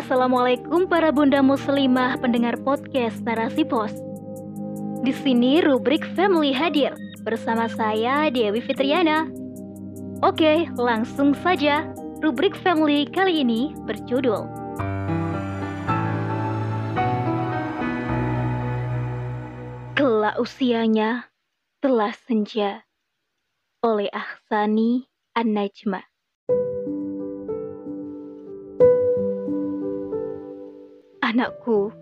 Assalamualaikum para bunda muslimah pendengar podcast Narasi Pos. Di sini rubrik Family hadir bersama saya Dewi Fitriana. Oke, langsung saja. Rubrik Family kali ini berjudul Kelak usianya telah senja oleh Ahsani An-Najma. Anakku,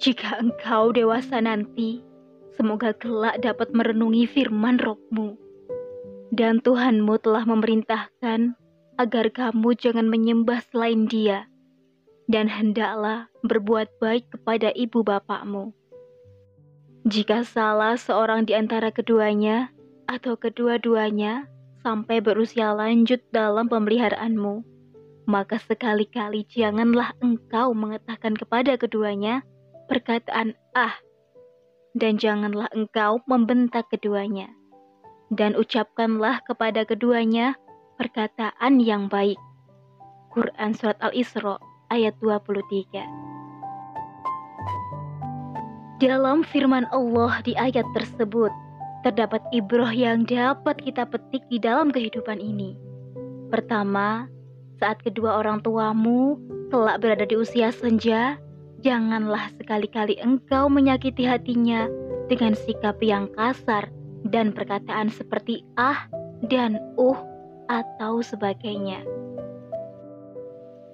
jika engkau dewasa nanti, semoga kelak dapat merenungi firman Robmu. Dan Tuhanmu telah memerintahkan agar kamu jangan menyembah selain dia, dan hendaklah berbuat baik kepada ibu bapakmu. Jika salah seorang di antara keduanya atau kedua-duanya sampai berusia lanjut dalam pemeliharaanmu, maka sekali-kali janganlah engkau mengatakan kepada keduanya perkataan "ah", dan janganlah engkau membentak keduanya, dan ucapkanlah kepada keduanya perkataan yang baik. Quran Surat Al-Isra ayat 23 Dalam firman Allah di ayat tersebut, terdapat ibroh yang dapat kita petik di dalam kehidupan ini. Pertama, saat kedua orang tuamu kelak berada di usia senja, janganlah sekali-kali engkau menyakiti hatinya dengan sikap yang kasar dan perkataan seperti ah dan uh atau sebagainya.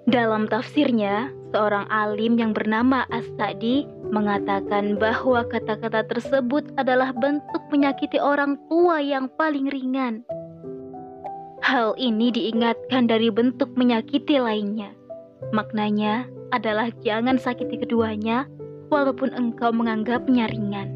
Dalam tafsirnya, seorang alim yang bernama As-Sa'di mengatakan bahwa kata-kata tersebut adalah bentuk menyakiti orang tua yang paling ringan Hal ini diingatkan dari bentuk menyakiti lainnya. Maknanya adalah jangan sakiti keduanya, walaupun engkau menganggapnya ringan.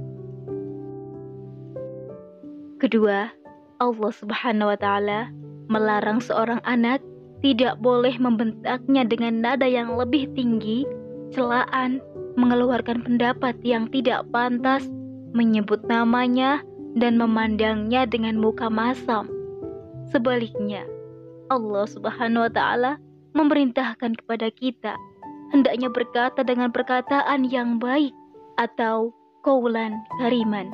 Kedua, Allah Subhanahu wa Ta'ala melarang seorang anak tidak boleh membentaknya dengan nada yang lebih tinggi, celaan, mengeluarkan pendapat yang tidak pantas, menyebut namanya, dan memandangnya dengan muka masam Sebaliknya, Allah Subhanahu wa taala memerintahkan kepada kita hendaknya berkata dengan perkataan yang baik atau kaulan kariman.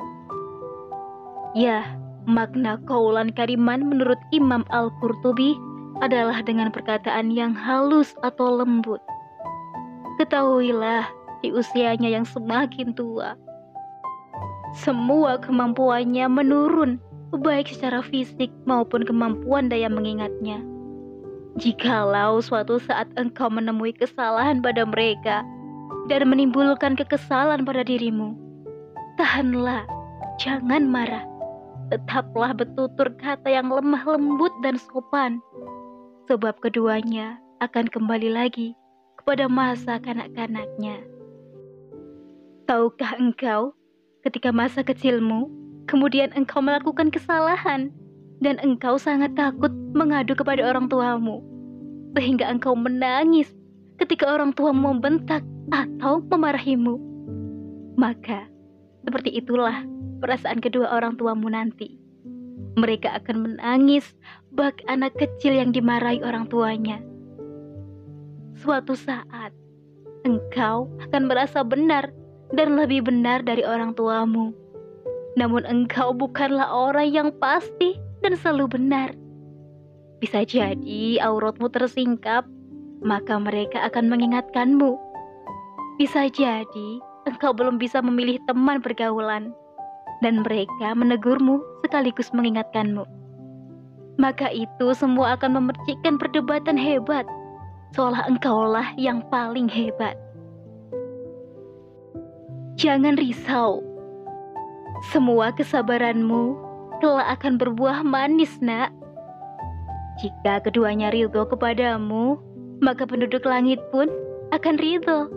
Ya, makna kaulan kariman menurut Imam Al-Qurtubi adalah dengan perkataan yang halus atau lembut. Ketahuilah di usianya yang semakin tua, semua kemampuannya menurun baik secara fisik maupun kemampuan daya mengingatnya. Jikalau suatu saat engkau menemui kesalahan pada mereka dan menimbulkan kekesalan pada dirimu, tahanlah, jangan marah. Tetaplah bertutur kata yang lemah lembut dan sopan, sebab keduanya akan kembali lagi kepada masa kanak-kanaknya. Tahukah engkau ketika masa kecilmu kemudian engkau melakukan kesalahan, dan engkau sangat takut mengadu kepada orang tuamu, sehingga engkau menangis ketika orang tuamu membentak atau memarahimu. Maka, seperti itulah perasaan kedua orang tuamu nanti. Mereka akan menangis bak anak kecil yang dimarahi orang tuanya. Suatu saat, engkau akan merasa benar dan lebih benar dari orang tuamu namun engkau bukanlah orang yang pasti dan selalu benar. Bisa jadi auratmu tersingkap, maka mereka akan mengingatkanmu. Bisa jadi engkau belum bisa memilih teman pergaulan, dan mereka menegurmu sekaligus mengingatkanmu. Maka itu semua akan memercikkan perdebatan hebat, seolah engkaulah yang paling hebat. Jangan risau semua kesabaranmu kelak akan berbuah manis, nak. Jika keduanya ridho kepadamu, maka penduduk langit pun akan ridho.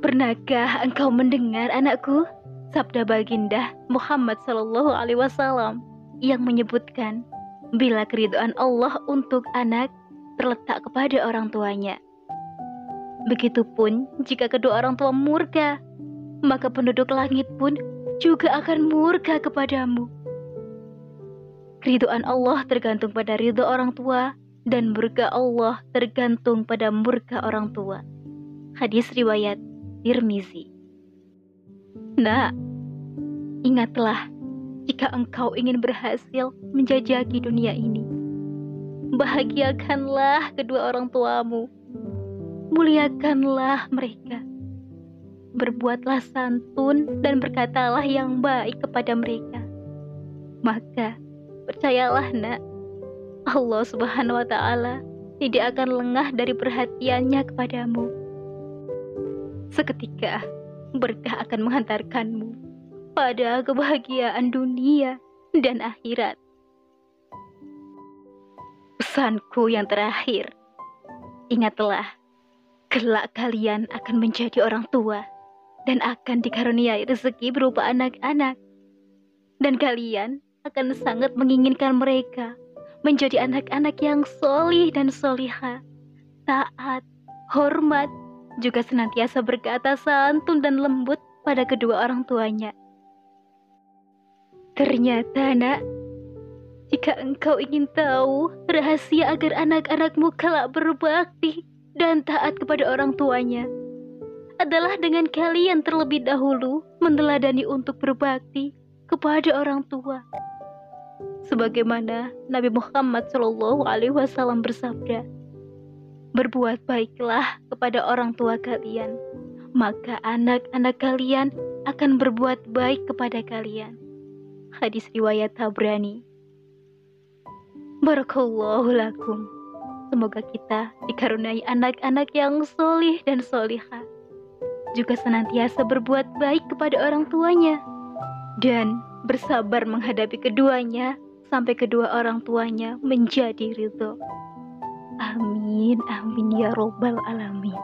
Pernahkah engkau mendengar anakku sabda baginda Muhammad Shallallahu Alaihi Wasallam yang menyebutkan bila keridhaan Allah untuk anak terletak kepada orang tuanya. Begitupun jika kedua orang tua murka, maka penduduk langit pun juga akan murka kepadamu. Keriduan Allah tergantung pada ridho orang tua dan murka Allah tergantung pada murka orang tua. Hadis riwayat Tirmizi. Nah, ingatlah jika engkau ingin berhasil menjajaki dunia ini. Bahagiakanlah kedua orang tuamu. Muliakanlah mereka. Berbuatlah santun dan berkatalah yang baik kepada mereka. Maka, percayalah nak, Allah subhanahu wa ta'ala tidak akan lengah dari perhatiannya kepadamu. Seketika, berkah akan menghantarkanmu pada kebahagiaan dunia dan akhirat. Pesanku yang terakhir, ingatlah, kelak kalian akan menjadi orang tua dan akan dikaruniai rezeki berupa anak-anak. Dan kalian akan sangat menginginkan mereka menjadi anak-anak yang solih dan soliha, taat, hormat, juga senantiasa berkata santun dan lembut pada kedua orang tuanya. Ternyata, Nak, jika engkau ingin tahu rahasia agar anak-anakmu kelak berbakti dan taat kepada orang tuanya, adalah dengan kalian terlebih dahulu meneladani untuk berbakti kepada orang tua. Sebagaimana Nabi Muhammad Shallallahu Alaihi Wasallam bersabda, berbuat baiklah kepada orang tua kalian, maka anak-anak kalian akan berbuat baik kepada kalian. Hadis riwayat Tabrani. Barakallahu lakum. Semoga kita dikaruniai anak-anak yang solih dan solihah. Juga senantiasa berbuat baik kepada orang tuanya. Dan bersabar menghadapi keduanya sampai kedua orang tuanya menjadi ridho. Amin, amin ya robbal alamin.